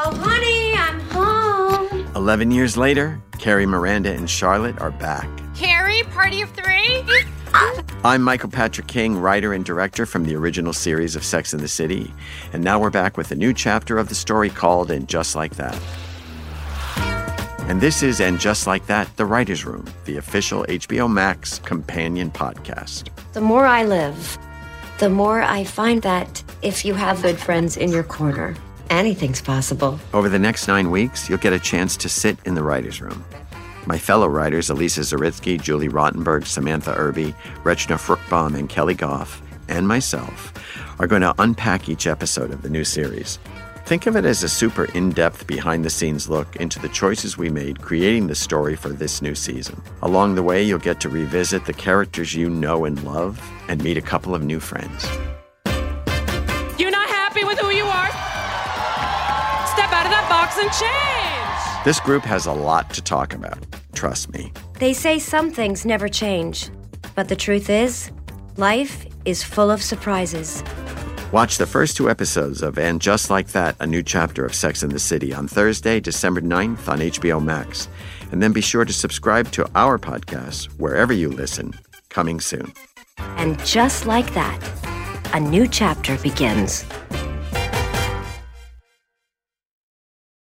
Oh, honey, I'm home. 11 years later, Carrie, Miranda, and Charlotte are back. Carrie, party of three? Ah. I'm Michael Patrick King, writer and director from the original series of Sex and the City. And now we're back with a new chapter of the story called And Just Like That. And this is And Just Like That, The Writer's Room, the official HBO Max companion podcast. The more I live, the more I find that if you have good friends in your corner, anything's possible. Over the next nine weeks, you'll get a chance to sit in the writer's room. My fellow writers, Elisa Zuritsky, Julie Rottenberg, Samantha Irby, Rachna Fruchbom, and Keli Goff, and myself, are going to unpack each episode of the new series. Think of it as a super in depth, behind the scenes look into the choices we made creating the story for this new season. Along the way, you'll get to revisit the characters you know and love and meet a couple of new friends. Step out of that box and change. This group has a lot to talk about, trust me. They say some things never change, but the truth is, life is full of surprises. Watch the first two episodes of And Just Like That, a new chapter of Sex and the City on Thursday, December 9th on HBO Max. And then be sure to subscribe to our podcast wherever you listen, coming soon. And just like that, a new chapter begins.